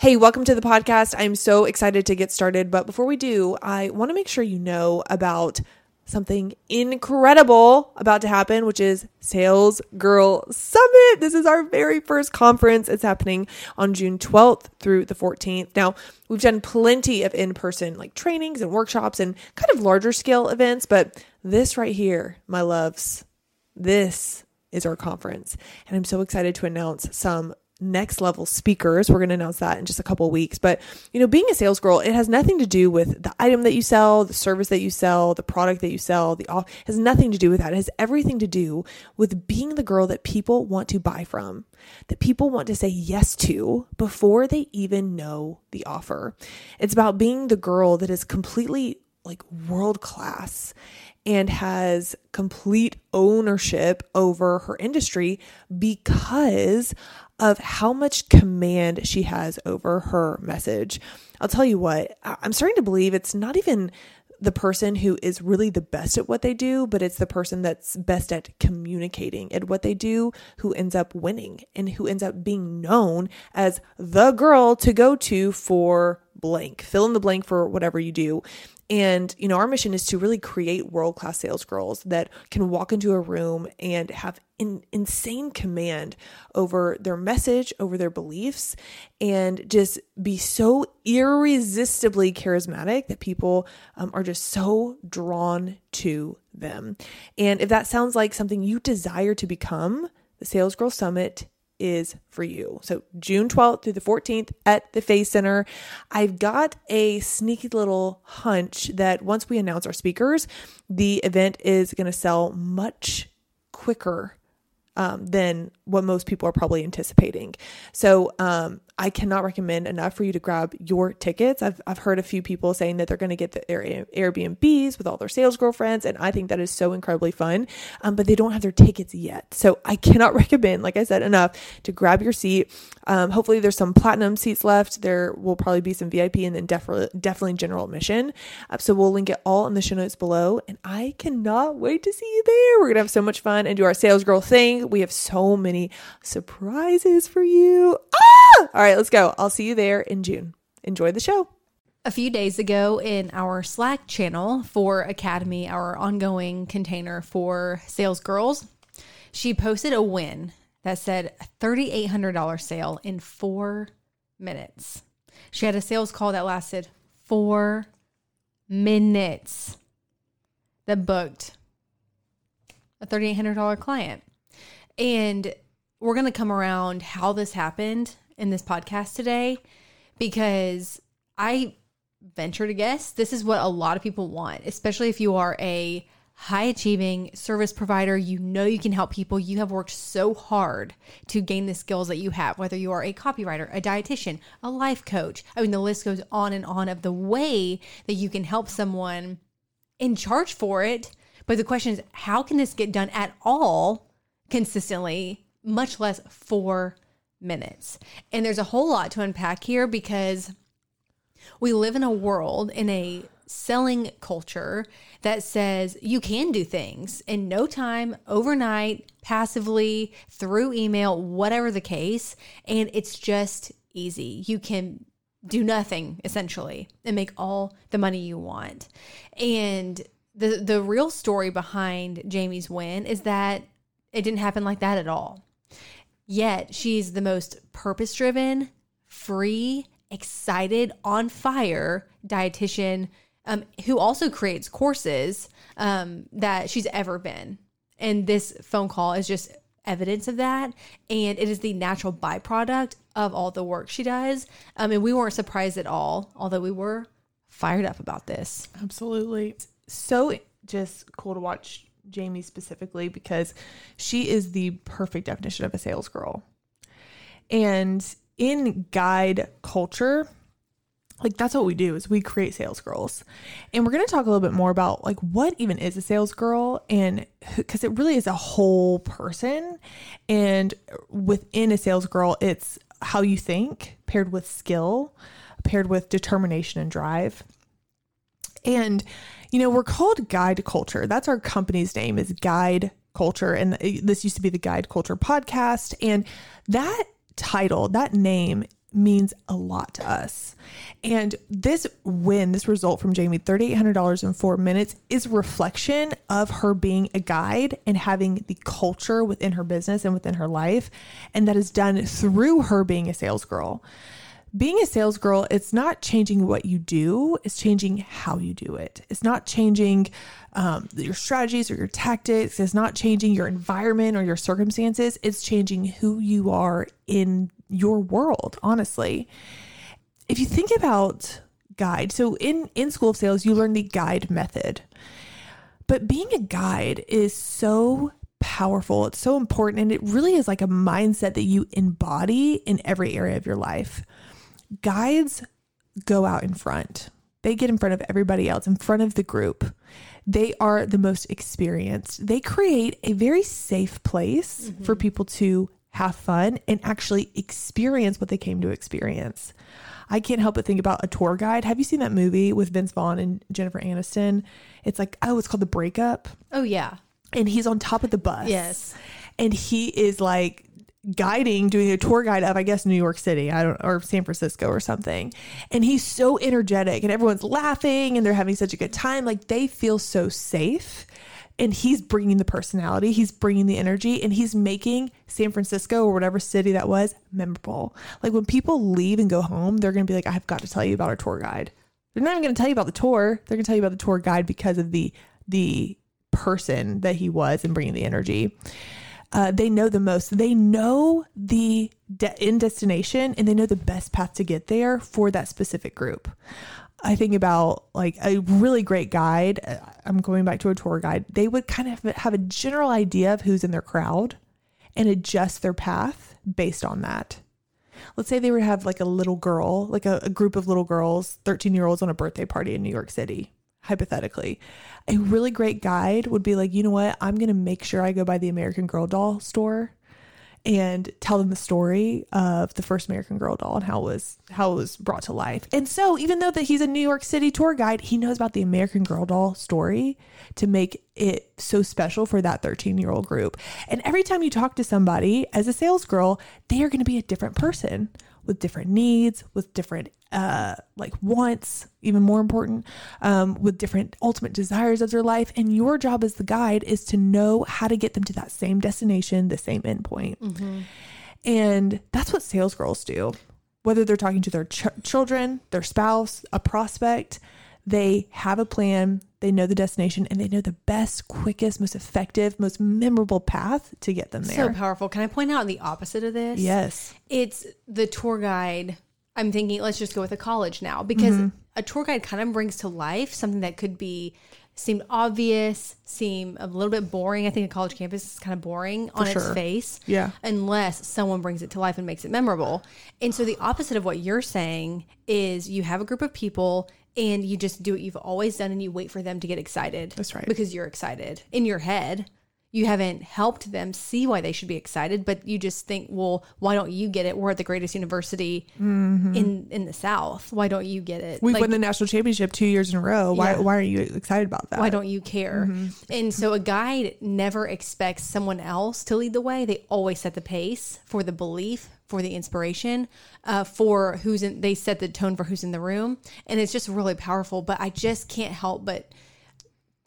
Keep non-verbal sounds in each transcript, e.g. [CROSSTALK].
Hey, welcome to the podcast. I'm so excited to get started. But before we do, I want to make sure you know about something incredible about to happen, which is Sales Girl Summit. This is our very first conference. It's happening on June 12th through the 14th. Now, we've done plenty of in person like trainings and workshops and kind of larger scale events, but this right here, my loves, this is our conference. And I'm so excited to announce some next level speakers. We're going to announce that in just a couple weeks. But, you know, being a sales girl, it has nothing to do with the item that you sell, the service that you sell, the product that you sell, the off has nothing to do with that. It has everything to do with being the girl that people want to buy from, that people want to say yes to before they even know the offer. It's about being the girl that is completely like world class and has complete ownership over her industry because of how much command she has over her message. I'll tell you what, I'm starting to believe it's not even the person who is really the best at what they do, but it's the person that's best at communicating at what they do who ends up winning and who ends up being known as the girl to go to for blank. Fill in the blank for whatever you do. And, you know, our mission is to really create world class sales girls that can walk into a room and have in, insane command over their message, over their beliefs, and just be so irresistibly charismatic that people um, are just so drawn to them. And if that sounds like something you desire to become, the Sales Girl Summit is for you. So June 12th through the 14th at the Face Center. I've got a sneaky little hunch that once we announce our speakers, the event is going to sell much quicker um, than what most people are probably anticipating. So um, I cannot recommend enough for you to grab your tickets. I've, I've heard a few people saying that they're going to get the Airbnbs with all their sales girlfriends, and I think that is so incredibly fun, um, but they don't have their tickets yet. So I cannot [LAUGHS] recommend, like I said, enough to grab your seat. Um, hopefully, there's some platinum seats left. There will probably be some VIP and then definitely, definitely general admission. Uh, so we'll link it all in the show notes below, and I cannot wait to see you there. We're going to have so much fun and do our sales girl thing. We have so many surprises for you. Ah! All right let's go. I'll see you there in June. Enjoy the show. A few days ago in our Slack channel for Academy, our ongoing container for sales girls, she posted a win that said $3,800 sale in four minutes. She had a sales call that lasted four minutes that booked a $3,800 client. And we're going to come around how this happened in this podcast today because I venture to guess this is what a lot of people want, especially if you are a high achieving service provider. You know you can help people. You have worked so hard to gain the skills that you have, whether you are a copywriter, a dietitian, a life coach. I mean, the list goes on and on of the way that you can help someone in charge for it. But the question is, how can this get done at all consistently, much less four minutes. And there's a whole lot to unpack here because we live in a world, in a selling culture that says you can do things in no time, overnight, passively, through email, whatever the case. And it's just easy. You can do nothing essentially and make all the money you want. And the the real story behind Jamie's win is that it didn't happen like that at all. Yet she's the most purpose driven, free, excited, on fire dietitian um, who also creates courses um, that she's ever been. And this phone call is just evidence of that. And it is the natural byproduct of all the work she does. Um, and we weren't surprised at all, although we were fired up about this. Absolutely. So just cool to watch Jamie specifically because she is the perfect definition of a sales girl. And in guide culture, like that's what we do is we create sales girls. And we're going to talk a little bit more about like what even is a sales girl and cuz it really is a whole person and within a sales girl it's how you think paired with skill, paired with determination and drive. And you know, we're called Guide Culture. That's our company's name is Guide Culture. And uh, this used to be the Guide Culture podcast. And that title, that name means a lot to us. And this win, this result from Jamie, $3,800 in four minutes, is reflection of her being a guide and having the culture within her business and within her life. And that is done through her being a sales girl. Being a sales girl, it's not changing what you do, it's changing how you do it. It's not changing um, your strategies or your tactics, it's not changing your environment or your circumstances, it's changing who you are in your world, honestly. If you think about guide, so in in school of sales, you learn the guide method. But being a guide is so powerful. It's so important and it really is like a mindset that you embody in every area of your life. Guides go out in front. They get in front of everybody else, in front of the group. They are the most experienced. They create a very safe place mm-hmm. for people to have fun, and actually experience what they came to experience. I can't help but think about a tour guide. Have you seen that movie with Vince Vaughn and Jennifer Aniston? It's like, oh, it's called The Breakup. Oh, yeah. And he's on top of the bus. Yes. And he is like guiding, doing a tour guide of, I guess, New York City, I don't, or San Francisco or something. And he's so energetic and everyone's laughing and they're having such a good time. Like they feel so safe and he's bringing the personality, he's bringing the energy, and he's making San Francisco or whatever city that was memorable. Like when people leave and go home, they're to be like, I've got to tell you about our tour guide. They're not even to tell you about the tour. They're to tell you about the tour guide because of the the person that he was and bringing the energy. Uh, they know the most. They know the de- in destination and they know the best path to get there for that specific group. I think about like a really great guide. Uh, I'm going back to a tour guide. They would kind of have a general idea of who's in their crowd and adjust their path based on that. Let's say they would have like a little girl, like a, a group of little girls, 13 year olds on a birthday party in New York City, hypothetically. A really great guide would be like, you know what? I'm going to make sure I go by the American Girl doll store and tell them the story of the first American Girl doll and how it was how it was brought to life. And so, even though that he's a New York City tour guide, he knows about the American Girl doll story to make it so special for that 13 year old group. And every time you talk to somebody as a sales girl, they are going to be a different person with different needs, with different uh, like wants, even more important, um, with different ultimate desires of their life. And your job as the guide is to know how to get them to that same destination, the same endpoint. Mm-hmm. And that's what sales girls do. Whether they're talking to their ch- children, their spouse, a prospect, they have a plan, they know the destination, and they know the best, quickest, most effective, most memorable path to get them there. So powerful. Can I point out the opposite of this? Yes. It's the tour guide. I'm thinking, let's just go with a college now because mm-hmm. a tour guide kind of brings to life something that could be seem obvious, seem a little bit boring. I think a college campus is kind of boring For on sure. its face. Yeah. Unless someone brings it to life and makes it memorable. And so the opposite of what you're saying is you have a group of people and you just do what you've always done and you wait for them to get excited. That's right. Because you're excited in your head. You haven't helped them see why they should be excited, but you just think, well, why don't you get it? We're at the greatest university mm-hmm. in in the South. Why don't you get it? We like, won the national championship two years in a row. Why yeah. why are you excited about that? Why don't you care? Mm-hmm. And so a guide never expects someone else to lead the way. They always set the pace for the belief, for the inspiration, uh, for who's in, they set the tone for who's in the room. And it's just really powerful. But I just can't help but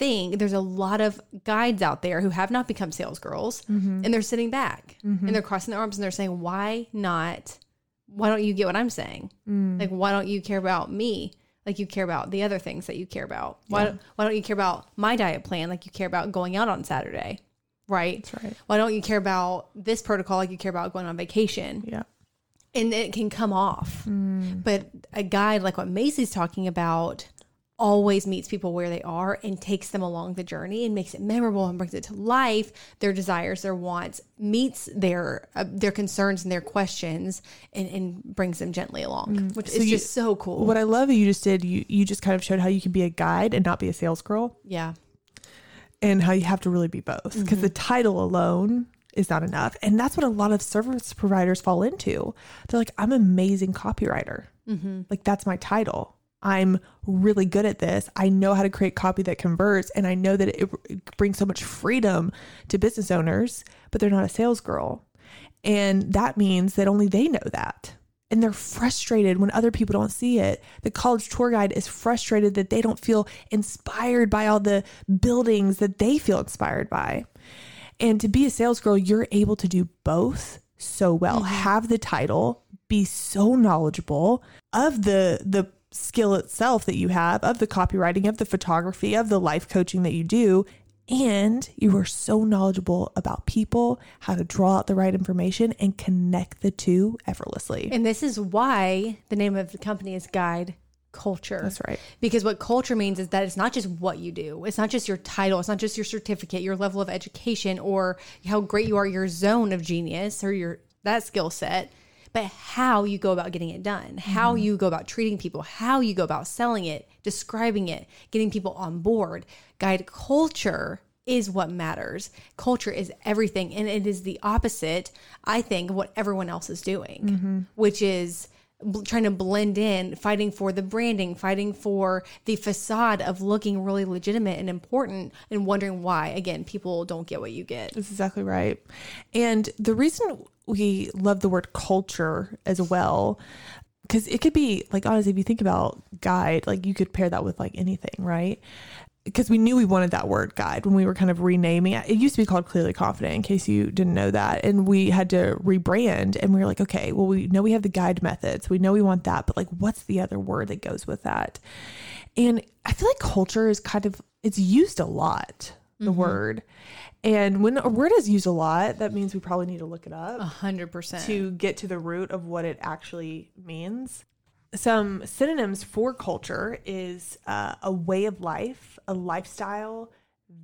think there's a lot of guides out there who have not become sales girls mm-hmm. and they're sitting back mm-hmm. and they're crossing their arms and they're saying, why not? Why don't you get what I'm saying? Mm. Like, why don't you care about me? Like you care about the other things that you care about. Why, yeah. why don't you care about my diet plan? Like you care about going out on Saturday right? That's right. Why don't you care about this protocol like you care about going on vacation? Yeah. And it can come off. Mm. But a guide like what Macy's talking about always meets people where they are and takes them along the journey and makes it memorable and brings it to life their desires their wants meets their uh, their concerns and their questions and, and brings them gently along mm. which so is you, just so cool what i love you just did you you just kind of showed how you can be a guide and not be a sales girl yeah and how you have to really be both because mm-hmm. the title alone is not enough. And that's what a lot of service providers fall into. They're like, I'm an amazing copywriter. Mm-hmm. Like, that's my title. I'm really good at this. I know how to create copy that converts, and I know that it, it brings so much freedom to business owners, but they're not a sales girl. And that means that only they know that. and they're frustrated when other people don't see it. The college tour guide is frustrated that they don't feel inspired by all the buildings that they feel inspired by. And to be a sales girl, you're able to do both so well. Mm-hmm. Have the title, be so knowledgeable of the the skill itself that you have, of the copywriting, of the photography, of the life coaching that you do, and you are so knowledgeable about people, how to draw out the right information and connect the two effortlessly. And this is why the name of the company is Guide Culture. That's right. Because what culture means is that it's not just what you do, it's not just your title, it's not just your certificate, your level of education, or how great you are, your zone of genius or your that skill set, but how you go about getting it done, how mm-hmm. you go about treating people, how you go about selling it, describing it, getting people on board. Guide culture is what matters. Culture is everything. And it is the opposite, I think, of what everyone else is doing, mm-hmm. which is bl- trying to blend in, fighting for the branding, fighting for the facade of looking really legitimate and important, and wondering why, again, people don't get what you get. That's exactly right. And the reason we love the word culture as well, because it could be like, honestly, if you think about guide, like you could pair that with like anything, right? Because we knew we wanted that word guide when we were kind of renaming it. It used to be called Clearly Confident, in case you didn't know that. And we had to rebrand and we were like, okay, well, we know we have the guide methods. We know we want that, but like, what's the other word that goes with that? And I feel like culture is kind of, it's used a lot, the mm-hmm. word. And when a word is used a lot, that means we probably need to look it up A hundred percent. to get to the root of what it actually means. Some synonyms for culture is uh, a way of life, a lifestyle,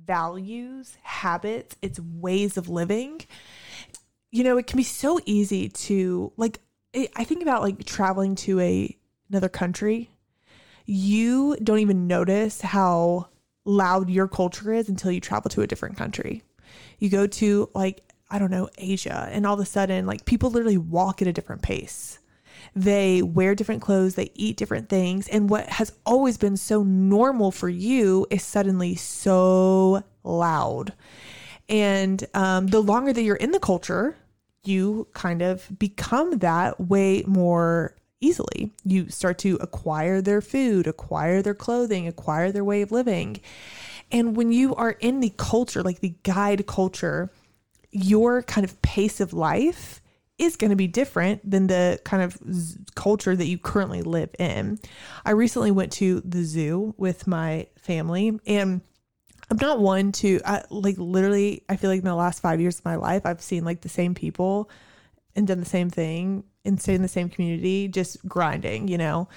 values, habits, it's ways of living. You know, it can be so easy to like. I think about like traveling to a another country. You don't even notice how loud your culture is until you travel to a different country. You go to like I don't know, Asia, and all of a sudden, like people literally walk at a different pace. They wear different clothes, they eat different things. And what has always been so normal for you is suddenly so loud. And um, the longer that you're in the culture, you kind of become that way more easily. You start to acquire their food, acquire their clothing, acquire their way of living. And when you are in the culture, like the guide culture, your kind of pace of life is going to be different than the kind of z- culture that you currently live in. I recently went to the zoo with my family and I'm not one to I, like literally I feel like in the last 5 years of my life I've seen like the same people and done the same thing and stay in the same community, just grinding, you know.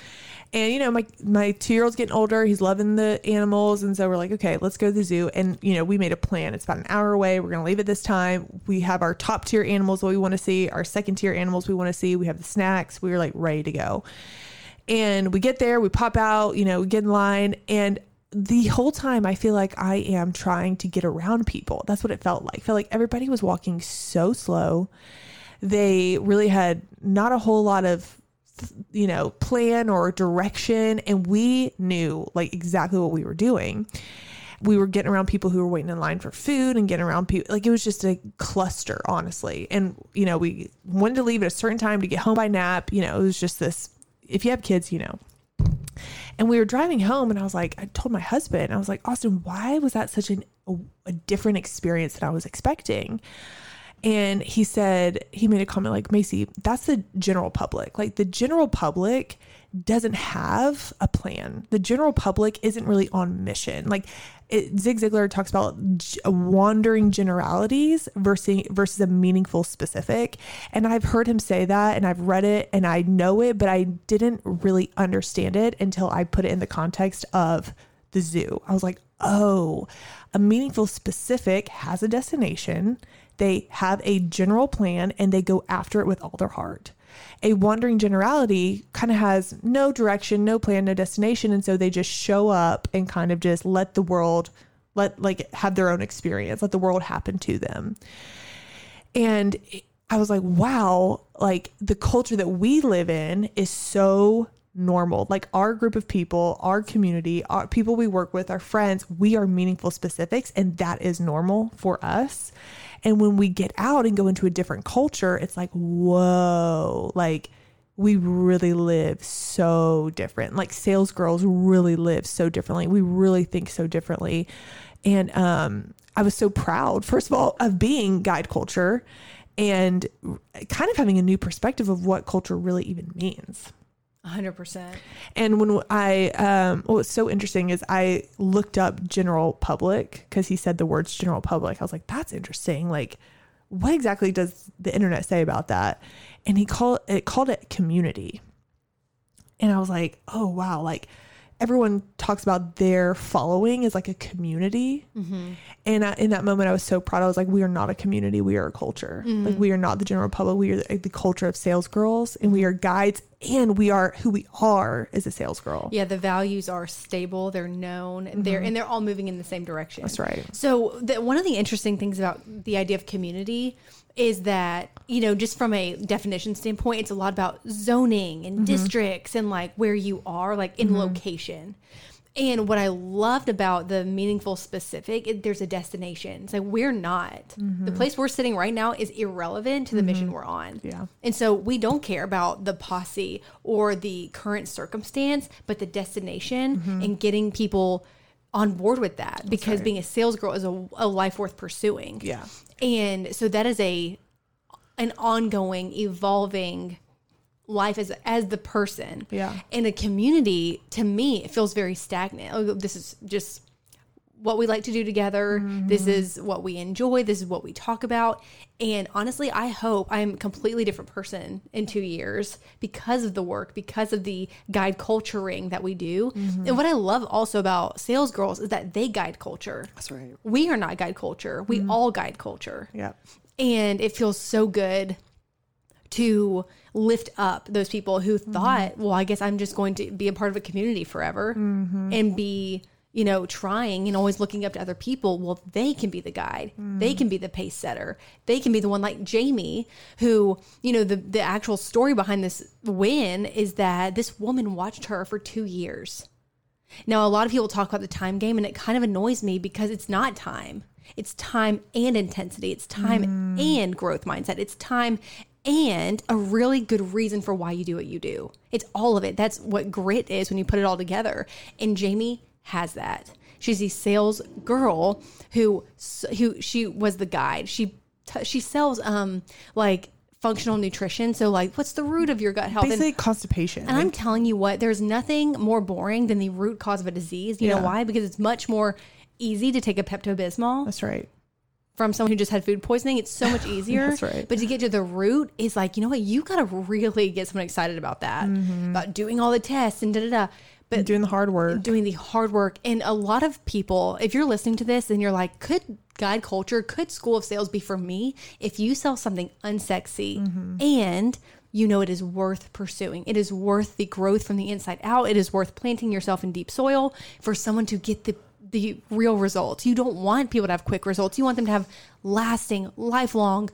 And you know, my my two year old's getting older. He's loving the animals, and so we're like, okay, let's go to the zoo. And you know, we made a plan. It's about an hour away. We're gonna leave at this time. We have our top tier animals what we want to see, our second tier animals we want to see. We have the snacks. We are like ready to go. And we get there, we pop out, you know, we get in line, and the whole time I feel like I am trying to get around people. That's what it felt like. I felt like everybody was walking so slow. They really had not a whole lot of you know, plan or direction and we knew like exactly what we were doing. We were getting around people who were waiting in line for food and getting around people like it was just a cluster, honestly. And you know, we wanted to leave at a certain time to get home by nap. You know, it was just this if you have kids, you know, and we were driving home, and I was like, I told my husband, I was like, Austin, why was that such an, a, a different experience than I was expecting? And he said, he made a comment like, Macy, that's the general public. Like, the general public doesn't have a plan. The general public isn't really on mission. Like, it, Zig Ziglar talks about g- uh, wandering generalities versus versus a meaningful specific. And I've heard him say that, and I've read it, and I know it, but I didn't really understand it until I put it in the context of the zoo. I was like, oh, a meaningful specific has a destination. They have a general plan and they go after it with all their heart. A wandering generality kind of has no direction, no plan, no destination. And so they just show up and kind of just let the world, let like have their own experience, let the world happen to them. And I was like, wow, like the culture that we live in is so normal. Like our group of people, our community, our people we work with, our friends, we are meaningful specifics and that is normal for us. And when we get out and go into a different culture, it's like, whoa, like we really live so different. Like sales girls really live so differently. We really think so differently. And um, I was so proud, first of all, of being guide culture and kind of having a new perspective of what culture really even means. 100%. And when I, um, what was so interesting is I looked up general public because he said the words general public. I was like, that's interesting. Like, what exactly does the internet say about that? And he called it called it community. And I was like, oh wow, like everyone talks about their following as like a community. Mm-hmm. And I, in that moment, I was so proud. I was like, we are not a community. We are a culture. Mm-hmm. Like we are not the general public. We are the, the culture of sales girls and we mm-hmm. are guides and we are who we are as a sales girl. Yeah, the values are stable, they're known, they're and they're all moving in the same direction. That's right. So, the, one of the interesting things about the idea of community is that, you know, just from a definition standpoint, it's a lot about zoning and mm-hmm. districts and like where you are, like in mm-hmm. location. And what I loved about the meaningful specific, it, there's a destination. It's like we're not. Mm-hmm. The place we're sitting right now is irrelevant to the mission we're on. Yeah. And so we don't care about the posse or the current circumstance, but the destination and getting people on board with that because right. being a sales girl is a, a life worth pursuing. Yeah. And so that is a an ongoing, evolving life as as the person. Yeah. And a community, to me, it feels very stagnant. Oh, this is just what we like to do together. This mm-hmm. is what we enjoy. This is what we talk about. And honestly, I hope I'm a completely different person in two years because of the work, because of the guide culturing that we do. Mm-hmm. And what I love also about sales girls is that they guide culture. That's right. We are not guide culture. We mm-hmm. all guide culture. Yeah. And it feels so good to lift up those people who thought, well, I guess I'm just going to be a part of a community forever and be, you know, trying and always looking up to other people. Well, they can be the guide. They hmm. can be the pace setter. They can be the one like Jamie, who, you know, the, the actual story behind this win is that this woman watched her for two years. Now, a lot of people talk about the time game, and it kind of annoys me because it's not time. It's time and intensity. It's time hmm. and growth mindset. It's time and a really good reason for why you do what you do. It's all of it. That's what grit is when you put it all together. And Jamie has that. She's a sales girl who who she was the guide. She she sells um like functional nutrition. So like, what's the root of your gut health? And- Basically, constipation. and I'm telling you what, there's nothing more boring than the root cause of a disease. You know why? Because it's much more easy to take a Pepto Bismol That's right. from someone who just had food poisoning. It's so much [LAUGHS] easier. That's right. But to get to the root is like, you know what? You got to really get someone excited about that, Mm-hmm. about doing all the tests and da da da. But Doing the hard work. doing the hard work. And a lot of people, if you're listening to this and you're like, could guide culture, could school of sales be for me? If you sell something unsexy mm-hmm. and you know it is worth pursuing, it is worth the growth from the inside out, it is worth planting yourself in deep soil for someone to get the the real results. You don't want people to have quick results. You want them to have lasting, lifelong,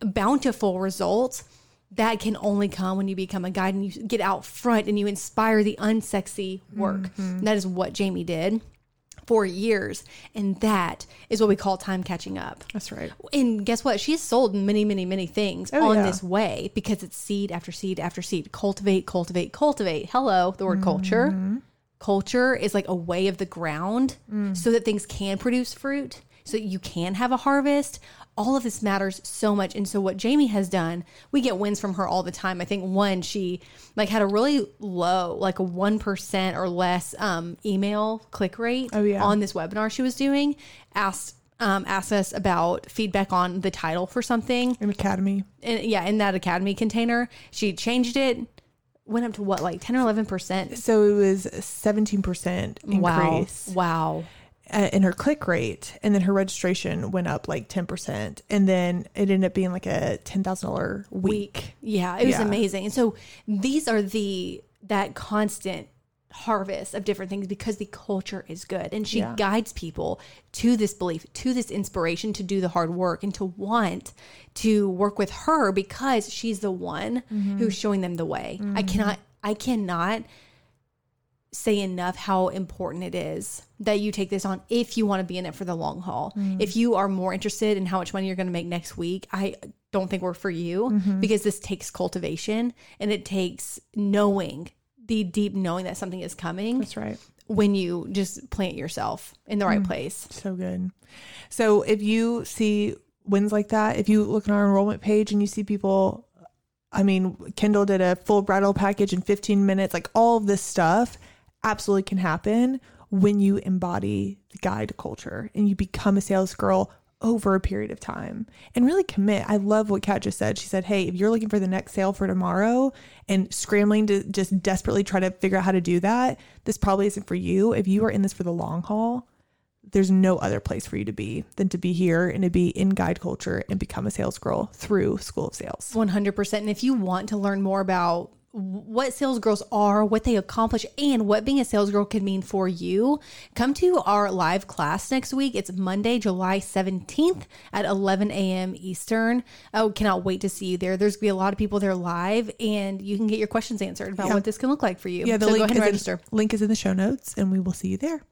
bountiful results that can only come when you become a guide and you get out front and you inspire the unsexy work. And that is what Jamie did for years. And that is what we call time catching up. That's right. And guess what? She's sold many, many, many things Oh, on yeah. this way because it's seed after seed after seed. Cultivate, cultivate, cultivate. Hello, the word culture. Mm-hmm. Culture is like a way of the ground Mm. so that things can produce fruit, so that you can have a harvest. All of this matters so much. And so what Jamie has done, we get wins from her all the time. I think one, she like had a really low, like a 1% or less um, email click rate Oh, yeah. on this webinar she was doing. Asked um, asked us about feedback on the title for something. An academy. And yeah, in that Academy container, she changed it, went up to what, like 10 or 11%. So it was 17% Wow. increase Wow. uh, in her click rate. And then her registration went up like 10%. And then it ended up being like a $10,000 week. week. Yeah, it was Yeah. amazing. And so these are the that constant harvest of different things because the culture is good and she Yeah. guides people to this belief, to this inspiration to do the hard work and to want to work with her because she's the one mm-hmm. who's showing them the way. I mm-hmm. cannot I cannot say enough how important it is that you take this on if you want to be in it for the long haul. Mm. If you are more interested in how much money you're going to make next week, I don't think were for you mm-hmm. because this takes cultivation and it takes knowing the deep knowing that something is coming That's right. when you just plant yourself in the right mm. place. So good. So if you see wins like that, if you look on our enrollment page and you see people, I mean, Kendall did a full bridal package in 15 minutes, like all of this stuff absolutely can happen when you embody the guide culture and you become a sales girl over a period of time and really commit. I love what Kat just said. She said, Hey, if you're looking for the next sale for tomorrow and scrambling to just desperately try to figure out how to do that, this probably isn't for you. If you are in this for the long haul, there's no other place for you to be than to be here and to be in guide culture and become a sales girl through School of Sales. 100%. And if you want to learn more about what sales girls are, what they accomplish, and what being a sales girl can mean for you, come to our live class next week. It's Monday, July 17th at 11 a.m. Eastern. I cannot wait to see you there. There's going to be a lot of people there live, and you can get your questions answered about Yeah. what this can look like for you. Yeah, the so link, go ahead and in- link is in the show notes, and we will see you there.